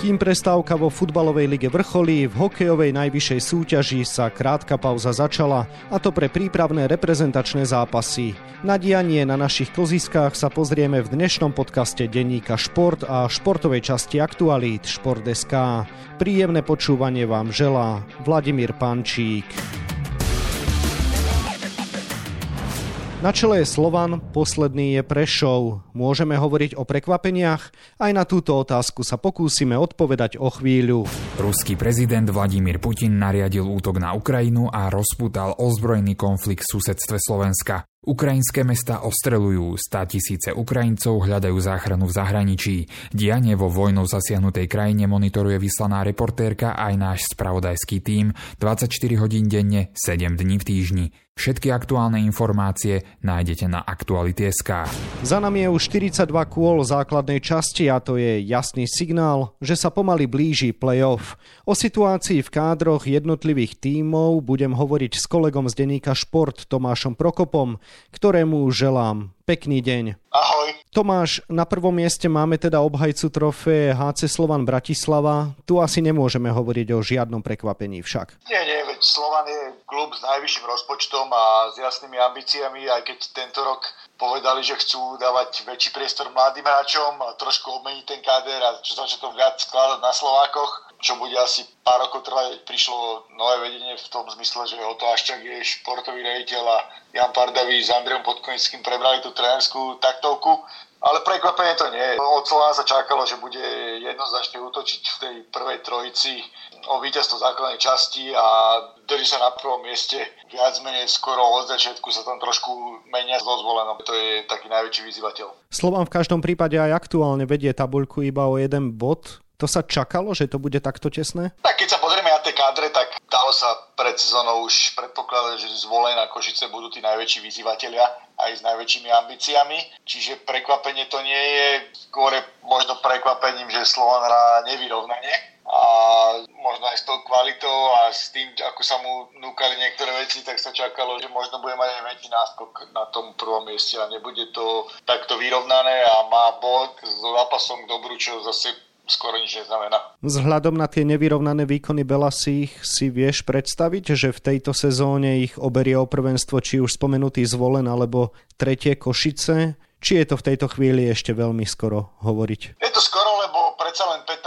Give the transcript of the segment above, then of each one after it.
Kým prestávka vo futbalovej lige vrcholí, v hokejovej najvyššej súťaži sa krátka pauza začala, a to pre prípravné reprezentačné zápasy. Na dianie na našich koziskách sa pozrieme v dnešnom podcaste denníka Šport a športovej časti Aktualít Šport.sk. Príjemné počúvanie vám želá Vladimír Pančík. Na čele je Slovan, posledný je Prešov. Môžeme hovoriť o prekvapeniach? Aj na túto otázku sa pokúsime odpovedať o chvíľu. Ruský prezident Vladimír Putin nariadil útok na Ukrajinu a rozputal ozbrojený konflikt v susedstve Slovenska. Ukrajinské mesta ostrelujú, stá tisíce Ukrajincov hľadajú záchranu v zahraničí. Dianie vo vojnou zasiahnutej krajine monitoruje vyslaná reportérka aj náš spravodajský tím 24 hodín denne, 7 dní v týždni. Všetky aktuálne informácie nájdete na Aktuality.sk. Za nami je už 42 kôl základnej časti a to je jasný signál, že sa pomaly blíži play-off. O situácii v kádroch jednotlivých tímov budem hovoriť s kolegom z denníka Šport Tomášom Prokopom, ktorému želám pekný deň. Ahoj. Tomáš, na prvom mieste máme teda obhajcu trofeje HC Slovan Bratislava. Tu asi nemôžeme hovoriť o žiadnom prekvapení však. Nie, nie, veď Slovan je klub s najvyšším rozpočtom a s jasnými ambíciami, aj keď tento rok povedali, že chcú dávať väčší priestor mladým hráčom trošku obmeniť ten káder a čo sa to viac skladať na Slovákoch, čo bude asi pár rokov trvať, prišlo nové vedenie v tom zmysle, že Oto Aščak je športový rejiteľ a Jan Pardaví s Andreom Podkonickým prebrali tú trénerskú taktovku ale prekvapenie to nie. Od Slovana sa čakalo, že bude jednoznačne útočiť v tej prvej trojici o víťazstvo základnej časti a drží sa na prvom mieste. Viac menej skoro od začiatku sa tam trošku menia s dozvolenom. To je taký najväčší vyzývateľ. Slovan v každom prípade aj aktuálne vedie tabuľku iba o jeden bod. To sa čakalo, že to bude takto tesné? Tak keď sa pozrieme na tie kádre, tak dalo sa pred sezónou už predpokladať, že zvolené na Košice budú tí najväčší vyzývateľia aj s najväčšími ambíciami. Čiže prekvapenie to nie je, skôr možno prekvapením, že Slovan hrá nevyrovnanie a možno aj s tou kvalitou a s tým, ako sa mu núkali niektoré veci, tak sa čakalo, že možno bude mať aj väčší náskok na tom prvom mieste a nebude to takto vyrovnané a má bod s zápasom k dobru, čo zase skoro nič neznamená. Vzhľadom na tie nevyrovnané výkony Belasích si vieš predstaviť, že v tejto sezóne ich oberie o prvenstvo či už spomenutý zvolen alebo tretie Košice, či je to v tejto chvíli ešte veľmi skoro hovoriť? Je to skoro, lebo predsa len 15.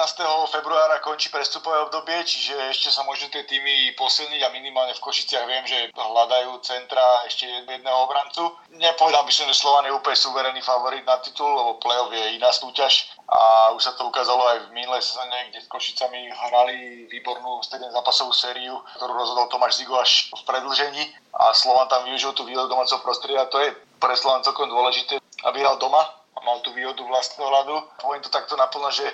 februára končí prestupové obdobie, čiže ešte sa môžu tie týmy posilniť a minimálne v Košiciach viem, že hľadajú centra ešte jedného obrancu. Nepovedal by som, že Slovan je úplne suverénny favorit na titul, lebo play-off je iná súťaž a už sa to ukázalo aj v minulej sezóne, kde s Košicami hrali výbornú 7 zápasovú sériu, ktorú rozhodol Tomáš Zigo až v predlžení a Slovan tam využil tú výhodu domáceho prostredia. To je pre Slovan celkom dôležité, aby hral doma a mal tú výhodu vlastného hľadu. Poviem to takto naplno, že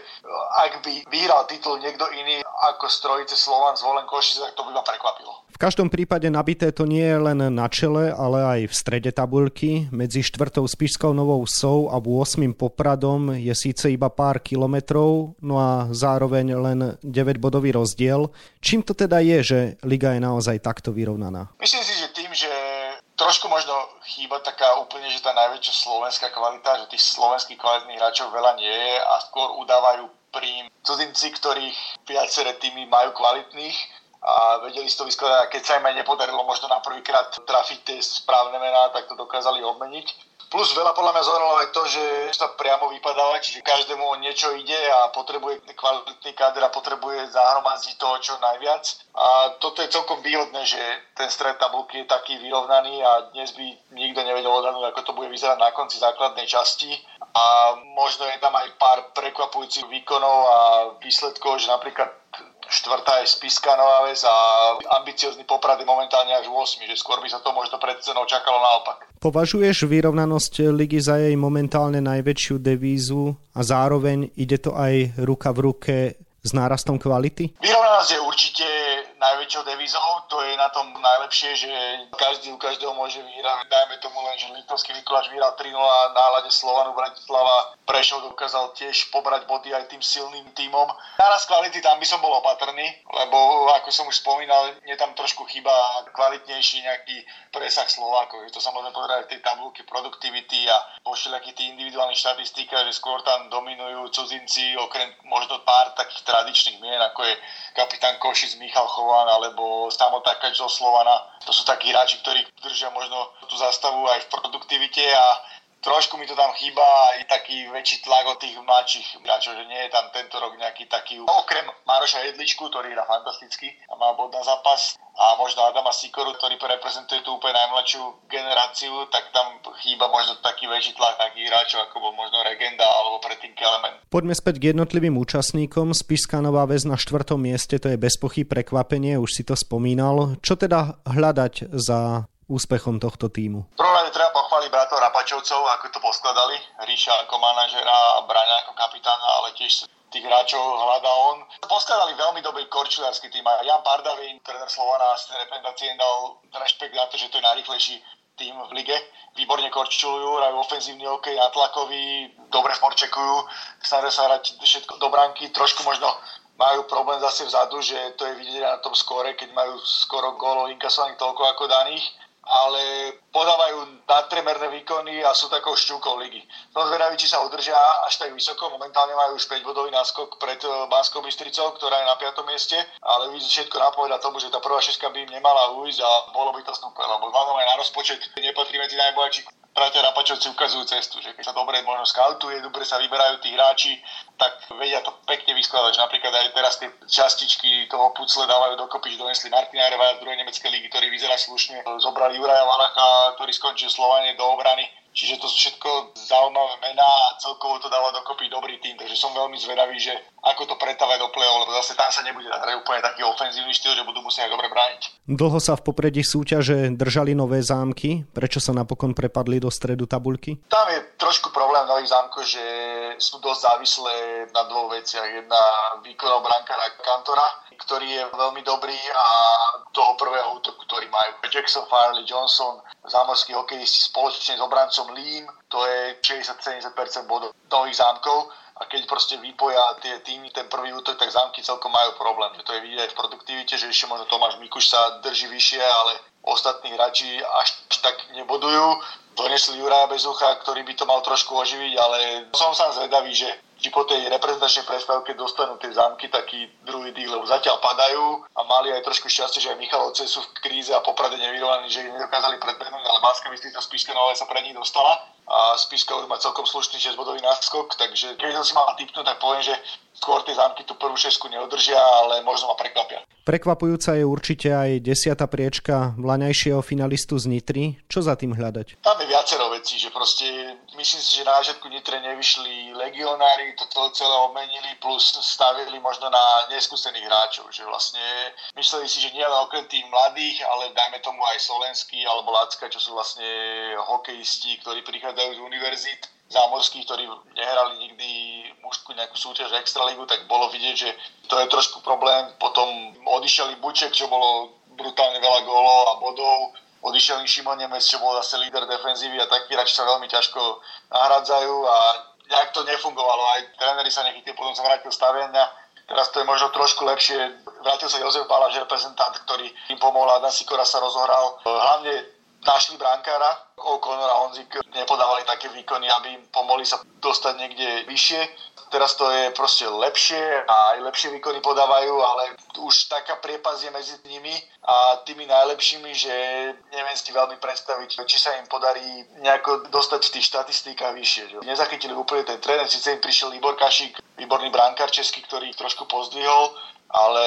ak by vyhral titul niekto iný ako strojice Slovan zvolen Košice, tak to by ma prekvapilo. V každom prípade nabité to nie je len na čele, ale aj v strede tabulky. Medzi štvrtou Spišskou Novou Sou a 8. Popradom je síce iba pár kilometrov, no a zároveň len 9-bodový rozdiel. Čím to teda je, že liga je naozaj takto vyrovnaná? Myslím si, že tým, že trošku možno chýba taká úplne, že tá najväčšia slovenská kvalita, že tých slovenských kvalitných hráčov veľa nie je a skôr udávajú príjm cudzinci, ktorých viaceré týmy majú kvalitných a vedeli si to vyskladať keď sa im aj nepodarilo možno na prvýkrát trafiť tie správne mená, tak to dokázali obmeniť. Plus veľa podľa mňa zohralo aj to, že sa priamo vypadáva, čiže každému niečo ide a potrebuje kvalitný káder a potrebuje zahromadziť toho čo najviac. A toto je celkom výhodné, že ten stred tabulky je taký vyrovnaný a dnes by nikto nevedel odhadnúť, ako to bude vyzerať na konci základnej časti. A možno je tam aj pár prekvapujúcich výkonov a výsledkov, že napríklad štvrtá je Spiska Nová Ves a ambiciozný Poprad je momentálne až 8, že skôr by sa to možno pred cenou čakalo naopak. Považuješ vyrovnanosť ligy za jej momentálne najväčšiu devízu a zároveň ide to aj ruka v ruke s nárastom kvality? Vyrovnanosť je určite najväčšou devizou, to je na tom najlepšie, že každý u každého môže vyhrať. Dajme tomu len, že Liptovský Mikuláš vyhral 3-0 na hľade Slovanu Bratislava. Prešov dokázal tiež pobrať body aj tým silným tímom. Naraz kvality tam by som bol opatrný, lebo ako som už spomínal, je tam trošku chyba kvalitnejší nejaký presah Slovákov. Je to samozrejme povedať tej tabulke produktivity a po všelijakých tých individuálnych štatistikách, že skôr tam dominujú cudzinci, okrem možno pár takých tradičných mien, ako je kapitán Košic Michal Chovan alebo Samo Takač zo Slovana. To sú takí hráči, ktorí držia možno tú zastavu aj v produktivite a trošku mi to tam chýba aj taký väčší tlak od tých mladších hráčov, že nie je tam tento rok nejaký taký, okrem Maroša Jedličku, ktorý hrá fantasticky a má bod na zápas, a možno Adama Sikoru, ktorý reprezentuje tú úplne najmladšiu generáciu, tak tam chýba možno taký väčší tlak takých hráčov, ako bol možno Regenda alebo predtým Kelemen. Poďme späť k jednotlivým účastníkom. Spišská Nová väz na štvrtom mieste, to je bez pochyb prekvapenie, už si to spomínal. Čo teda hľadať za úspechom tohto týmu? Rade treba pochváliť bratov Rapačovcov, ako to poskladali. Ríša ako manažera, Braňa ako kapitána, ale tiež tých hráčov hľadá on. Poskladali veľmi dobrý korčulársky tým a Jan Pardavín, tréner Slovana z reprezentácie dal rešpekt na to, že to je najrychlejší tým v lige. Výborne korčulujú, hrajú ofenzívny hokej, natlakový, dobre forčekujú, snažia sa hrať všetko do branky, trošku možno majú problém zase vzadu, že to je vidieť na tom skore, keď majú skoro gólov inkasovaných toľko ako daných ale podávajú nadtremerné výkony a sú takou šťukou ligy. Som zvedavý, či sa udržia až tak vysoko. Momentálne majú už 5 bodový náskok pred eh, Banskou Bystricou, ktorá je na 5. mieste, ale všetko napoveda tomu, že tá prvá šeska by im nemala ujsť a bolo by to snúpe, lebo aj na rozpočet nepatrí medzi najbohatší bratia Rapačovci ukazujú cestu, že keď sa dobre možno skautuje, dobre sa vyberajú tí hráči, tak vedia to pekne vyskladať, napríklad aj teraz tie častičky toho pucle dávajú dokopy, že donesli Martina Reva z druhej nemeckej ligy, ktorý vyzerá slušne, zobrali Juraja Valacha, ktorý skončil Slovanie do obrany, Čiže to sú všetko zaujímavé mená a celkovo to dáva dokopy dobrý tým, takže som veľmi zvedavý, že ako to pretávať do play lebo zase tam sa nebude dať úplne taký ofenzívny štýl, že budú musieť dobre brániť. Dlho sa v popredí súťaže držali nové zámky, prečo sa napokon prepadli do stredu tabulky? Tam je trošku problém nových zámkov, že sú dosť závislé na dvoch veciach. Jedna výkonov brankára Kantora, ktorý je veľmi dobrý a toho prvého útoku, ktorý majú. Jackson, Farley, Johnson, zámorskí hokejisti spoločne s obrancom Lean, to je 60-70% bodov nových zámkov a keď proste vypoja tie týmy ten prvý útok, tak zámky celkom majú problém. Že to je vidieť v produktivite, že ešte možno Tomáš Mikuš sa drží vyššie, ale ostatní hráči až tak nebodujú. Donesli Juraja Bezucha, ktorý by to mal trošku oživiť, ale som sa zvedavý, že či po tej reprezentačnej prestávke dostanú tie zámky taký druhý dých, lebo zatiaľ padajú a mali aj trošku šťastie, že aj Michalovce sú v kríze a poprade nevyrovnaní, že ich nedokázali predbehnúť, ale Banská Bystrica Spišská Nové sa pre nich dostala a Spišská už má celkom slušný 6-bodový náskok, takže keď som si mal tipnúť, tak poviem, že skôr tie zámky tú prvú šesku neudržia, ale možno ma prekvapia. Prekvapujúca je určite aj desiata priečka vlaňajšieho finalistu z Nitry. Čo za tým hľadať? Tam je viacero vecí, že proste myslím si, že na začiatku Nitre nevyšli legionári, to celé obmenili, plus stavili možno na neskúsených hráčov, že vlastne mysleli si, že nie len okrem tých mladých, ale dajme tomu aj Slovenský alebo Lacka, čo sú vlastne hokejisti, ktorí prichádzajú z univerzít, zámorských, ktorí nehrali nikdy mužskú nejakú súťaž extraligu, tak bolo vidieť, že to je trošku problém. Potom odišiel Buček, čo bolo brutálne veľa gólov a bodov. Odišiel Šimon Nemec, čo bol zase líder defenzívy a takí hráči sa veľmi ťažko nahradzajú a nejak to nefungovalo. Aj tréneri sa nechytili, potom sa vrátil staviania. Teraz to je možno trošku lepšie. Vrátil sa Jozef Balaž, reprezentant, ktorý im pomohol a Dan Sikora sa rozohral. Hlavne našli brankára, O'Connor a Honzik nepodávali také výkony, aby im pomohli sa dostať niekde vyššie. Teraz to je proste lepšie a aj lepšie výkony podávajú, ale už taká priepas je medzi nimi a tými najlepšími, že neviem si veľmi predstaviť, či sa im podarí nejako dostať v tých štatistikách vyššie. Že? Nezachytili úplne ten tréner, síce im prišiel Libor Kašík, výborný brankár český, ktorý ich trošku pozdvihol, ale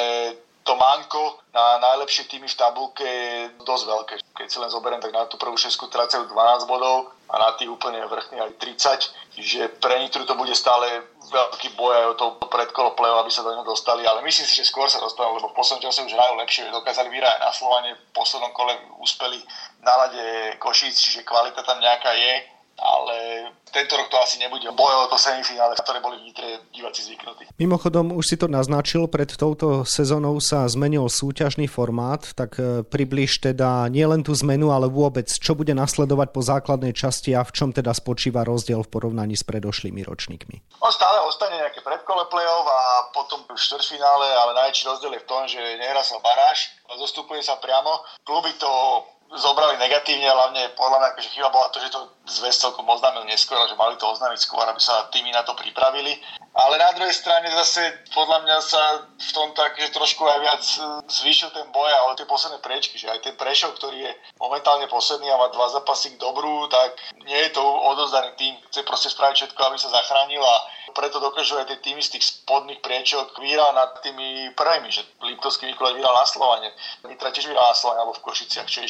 to manko na najlepšie týmy v tabulke je dosť veľké. Keď si len zoberiem, tak na tú prvú šesku tracajú 12 bodov a na tých úplne vrchných aj 30. Čiže pre Nitru to bude stále veľký boj aj o to predkolo play aby sa do neho dostali, ale myslím si, že skôr sa dostanú, lebo v poslednom čase už hrajú lepšie, dokázali vyhrať na Slovane, v poslednom kole úspeli na lade Košíc, čiže kvalita tam nejaká je ale tento rok to asi nebude boj o to semifinále, ktoré boli v Nitre diváci zvyknutí. Mimochodom, už si to naznačil, pred touto sezónou sa zmenil súťažný formát, tak e, približ teda nielen tú zmenu, ale vôbec, čo bude nasledovať po základnej časti a v čom teda spočíva rozdiel v porovnaní s predošlými ročníkmi. On stále ostane nejaké predkole play-off a potom v štvrťfinále, ale najväčší rozdiel je v tom, že nehrá sa baráž, zostupuje sa priamo. Kluby to zobrali negatívne, hlavne podľa mňa akože chyba bola to, že to zväz celkom oznámil neskôr, že mali to oznámiť skôr, aby sa tými na to pripravili. Ale na druhej strane zase podľa mňa sa v tom tak, že trošku aj viac e, zvýšil ten boj a tie posledné priečky, že aj ten Prešov, ktorý je momentálne posledný a má dva zápasy k dobrú, tak nie je to odozdaný tým, chce proste spraviť všetko, aby sa zachránil a preto dokážu aj tie týmy z tých spodných priečok vyhrať nad tými prvými, že Liptovský Mikuláš vyhral na Slovane, Nitra tiež vyhral na Slovane alebo v Košiciach, čo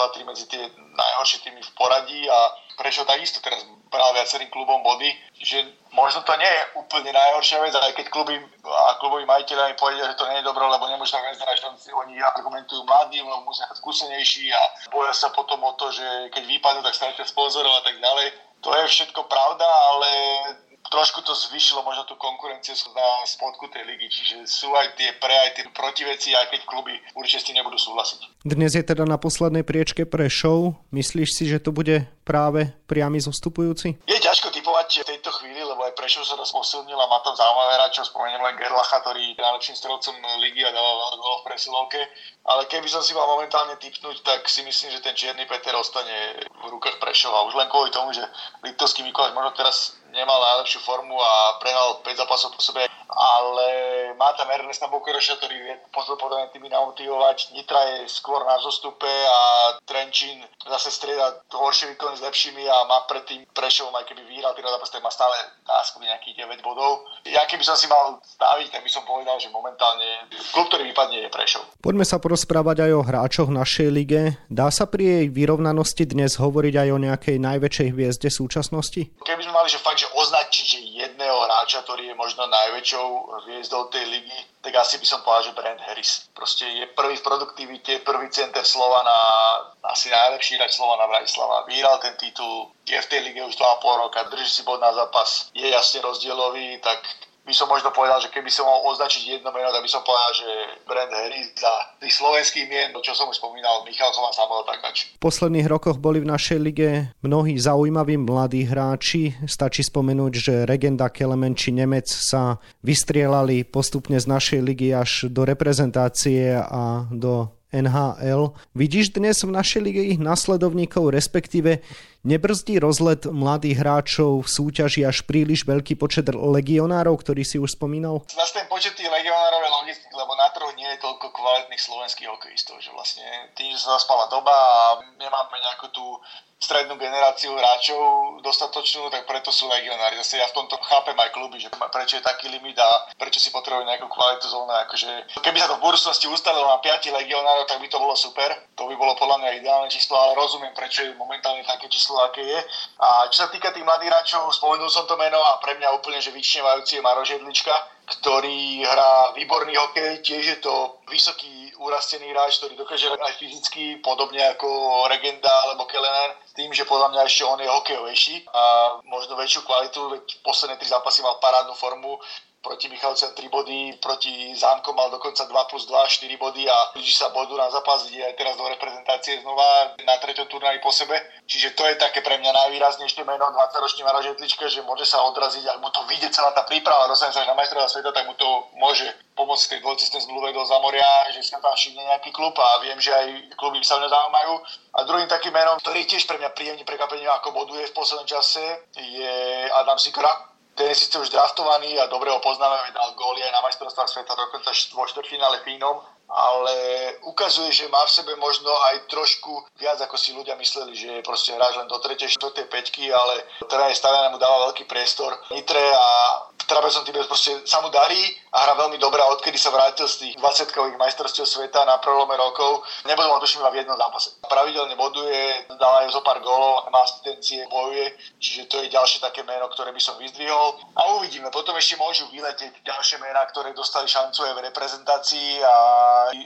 patrí medzi tie najhoršie týmy v poradí a prečo takisto teraz bral viacerým klubom body, že možno to nie je úplne najhoršia vec, aj keď kluby a kluboví majiteľia mi povedia, že to nie je dobré, lebo nemôžu tak vyzerať, že oni argumentujú mladým, lebo musia byť skúsenejší a boja sa potom o to, že keď vypadnú, tak stratia sponzorov a tak ďalej. To je všetko pravda, ale trošku to zvyšilo možno tú konkurenciu na spodku tej ligy, čiže sú aj tie pre, aj tie protiveci, aj keď kluby určite s tým nebudú súhlasiť. Dnes je teda na poslednej priečke pre show. Myslíš si, že to bude práve priamy zostupujúci? Je ťažko typovať v tejto chvíli, lebo aj Prešov sa dosť posilnil a má tam zaujímavé hráčov. Spomeniem len Gerlacha, ktorý je najlepším strelcom ligy a dáva veľa v presilovke. Ale keby som si mal momentálne typnúť, tak si myslím, že ten Čierny Peter ostane v rukách Prešova. Už len kvôli tomu, že Liptovský Mikuláš možno teraz nemal najlepšiu formu a prehral 5 zápasov po sebe, ale má tam Ernesta Bokeroša, ktorý vie pozorpodané tými namotivovať. Nitra je skôr na zostupe a Trenčín zase strieda horšie výkony s lepšími a má predtým Prešovom, aj keby vyhral ten zápas, tak má stále náskup nejakých 9 bodov. Ja keby som si mal staviť, tak by som povedal, že momentálne klub, ktorý vypadne, je Prešov. Poďme sa porozprávať aj o hráčoch našej lige. Dá sa pri jej vyrovnanosti dnes hovoriť aj o nejakej najväčšej hviezde súčasnosti? Keby sme mali, že fakt, že označiť že jedného hráča, ktorý je možno najväčšou hviezdou tej ligy, tak asi by som povedal, že Brand Harris. Proste je prvý v produktivite, prvý center Slovana, asi najlepší hráč Slovana Bratislava. Vyhral ten titul, je v tej lige už 2,5 roka, drží si bod na zápas, je jasne rozdielový, tak by som možno povedal, že keby som mal označiť jedno meno, tak by som povedal, že Brand Harris za tých slovenských mien, čo som už spomínal, Michal a Samuel Takač. V posledných rokoch boli v našej lige mnohí zaujímaví mladí hráči. Stačí spomenúť, že Regenda Kelemen či Nemec sa vystrielali postupne z našej ligy až do reprezentácie a do NHL. Vidíš dnes v našej lige ich nasledovníkov, respektíve nebrzdí rozlet mladých hráčov v súťaži až príliš veľký počet legionárov, ktorý si už spomínal? Zase ten počet tých legionárov je logický, lebo na je toľko kvalitných slovenských hokejistov, že vlastne tým, že sa zaspala doba a nemáme nejakú tú strednú generáciu hráčov dostatočnú, tak preto sú legionári. Zase ja v tomto chápem aj kluby, že prečo je taký limit a prečo si potrebujú nejakú kvalitu zónu. Akože, keby sa to v budúcnosti ustalilo na 5 legionárov, tak by to bolo super. To by bolo podľa mňa ideálne číslo, ale rozumiem, prečo je momentálne také číslo, aké je. A čo sa týka tých mladých hráčov, spomenul som to meno a pre mňa úplne, že vyčnevajúci je Maroš Jedlička, ktorý hrá výborný hokej, tiež je to vysoký urastený hráč, ktorý dokáže aj fyzicky, podobne ako Regenda alebo Kellener, tým, že podľa mňa ešte on je hokejovejší a možno väčšiu kvalitu, veď posledné tri zápasy mal parádnu formu, proti Michalciam 3 body, proti Zámkom mal dokonca 2 plus 2, 4 body a blíži sa bodu na zápas, aj teraz do reprezentácie znova na treťom turnaji po sebe. Čiže to je také pre mňa najvýraznejšie meno 20-ročný Maro Žetlička, že môže sa odraziť, ak mu to vyjde celá tá príprava, dostane sa na majstrová sveta, tak mu to môže pomôcť tej dvojcestnej zmluve do Zamoria, že sa tam všimne nejaký klub a viem, že aj kluby sa mňa zaujímajú. A druhým takým menom, ktorý tiež pre mňa príjemný prekvapením, ako boduje v poslednom čase, je Adam Sikora, ten je síce už draftovaný a dobre ho poznáme, dal góly aj na majstrovstvách sveta, dokonca vo štvrtfinále Fínom, ale ukazuje, že má v sebe možno aj trošku viac, ako si ľudia mysleli, že je proste hráč len do 3. 4. 5. ale teda je stavené, mu dáva veľký priestor Nitre a Trabezon Tibet proste sa mu darí a hrá veľmi dobrá, odkedy sa vrátil z tých 20-kových majstrovstiev sveta na prelome rokov. Nebudol ma tuším iba v jednom zápase. Pravidelne boduje, dal aj zo pár gólov, má asistencie, bojuje, čiže to je ďalšie také meno, ktoré by som vyzdvihol. A uvidíme, potom ešte môžu vyletieť ďalšie mená, ktoré dostali šancu aj v reprezentácii a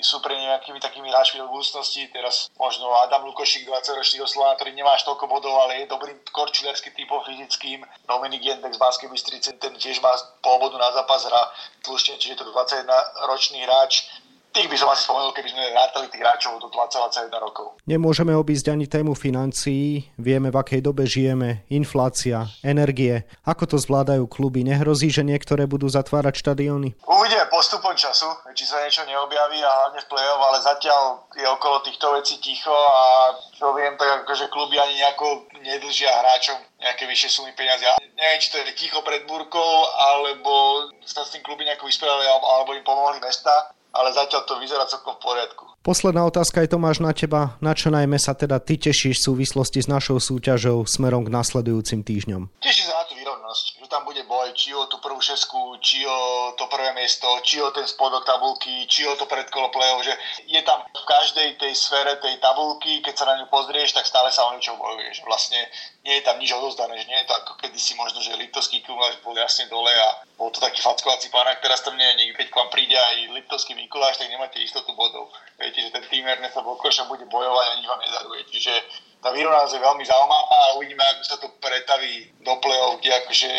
sú pre nejakými takými hráčmi do budúcnosti. Teraz možno Adam Lukošik, 20-ročný Slovan, ktorý nemá až toľko bodov, ale je dobrým korčulerským typom fyzickým. Dominik Jendek z Banskej Bystrice, ten tiež má pol bodu na zápas, hra slušne, čiže to 21-ročný hráč tých by som asi spomenul, keby sme rátali tých hráčov do 20-21 rokov. Nemôžeme obísť ani tému financií. Vieme, v akej dobe žijeme. Inflácia, energie. Ako to zvládajú kluby? Nehrozí, že niektoré budú zatvárať štadióny? Uvidíme postupom času, či sa niečo neobjaví a hlavne v play-off, ale zatiaľ je okolo týchto vecí ticho a čo viem, tak akože kluby ani nejako nedlžia hráčom nejaké vyššie sumy peniazy. Ja neviem, či to je ticho pred búrkou, alebo sa s tým kluby nejako vysporiadali, alebo im pomohli mesta ale zatiaľ to vyzerá celkom v poriadku. Posledná otázka je Tomáš na teba. Na čo najmä sa teda ty tešíš v súvislosti s našou súťažou smerom k nasledujúcim týždňom? Teším sa na tú výrovnosť, že tam bude boj, či o tú prvú šesku, či o to prvé miesto, či o ten spodok tabulky, či o to predkolo play že je tam v každej tej sfére tej tabulky, keď sa na ňu pozrieš, tak stále sa o niečo bojuje, že vlastne nie je tam nič odozdané, že nie je to ako kedysi možno, že Liptovský Mikuláš bol jasne dole a bol to taký fackovací pán, teraz tam nie je, keď k vám príde aj Liptovský Mikuláš, tak nemáte istotu bodov. Viete, že ten tým Ernesta Bokoša bude bojovať a nič vám nedaruje. Čiže tá výrovnanosť je veľmi zaujímavá a uvidíme, ako sa to pretaví do play-off, kde akože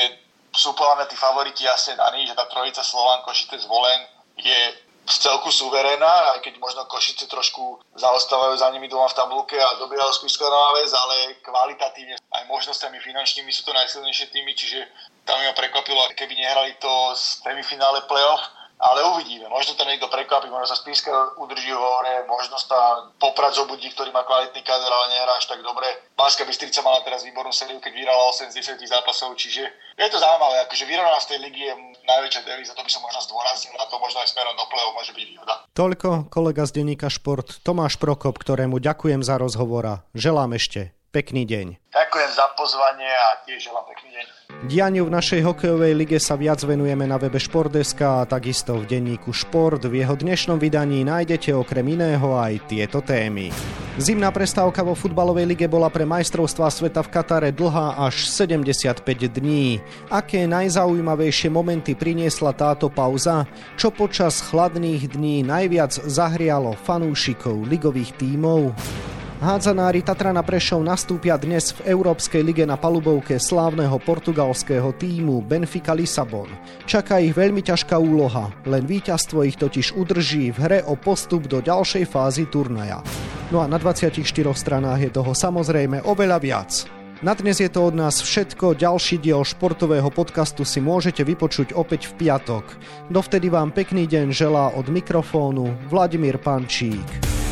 sú podľa tí favoriti jasne daní, že tá trojica Slovan, Košice, Zvolen je v celku suverénna, aj keď možno Košice trošku zaostávajú za nimi doma v tabulke a dobiehajú Spišská Nová Ves, ale kvalitatívne aj možnosťami finančnými sú to najsilnejšie týmy, čiže tam ma prekvapilo, keby nehrali to semifinále playoff, ale uvidíme. Možno to niekto prekvapí, možno sa Spiska udrží v hore, možno sa Poprad zobudí, ktorý má kvalitný kader, ale nehrá až tak dobre. Banská Bystrica mala teraz výbornú sériu, keď vyhrala 8 z 10 zápasov, čiže je to zaujímavé, akože vyrovnanosť tej ligy je najväčšia devíza, to by som možno zdôraznil a to možno aj smerom do play môže byť výhoda. Toľko kolega z denníka Šport Tomáš Prokop, ktorému ďakujem za rozhovor a želám ešte pekný deň. Ďakujem za pozvanie a tiež želám pekný deň. Dianiu v našej hokejovej lige sa viac venujeme na webe Športdeska a takisto v denníku Šport. V jeho dnešnom vydaní nájdete okrem iného aj tieto témy. Zimná prestávka vo futbalovej lige bola pre majstrovstvá sveta v Katare dlhá až 75 dní. Aké najzaujímavejšie momenty priniesla táto pauza? Čo počas chladných dní najviac zahrialo fanúšikov ligových tímov? Hádzanári Tatrana Prešov nastúpia dnes v Európskej lige na palubovke slávneho portugalského týmu Benfica Lisabon. Čaká ich veľmi ťažká úloha, len víťazstvo ich totiž udrží v hre o postup do ďalšej fázy turnaja. No a na 24 stranách je toho samozrejme oveľa viac. Na dnes je to od nás všetko. Ďalší diel športového podcastu si môžete vypočuť opäť v piatok. Dovtedy vám pekný deň želá od mikrofónu Vladimír Pančík.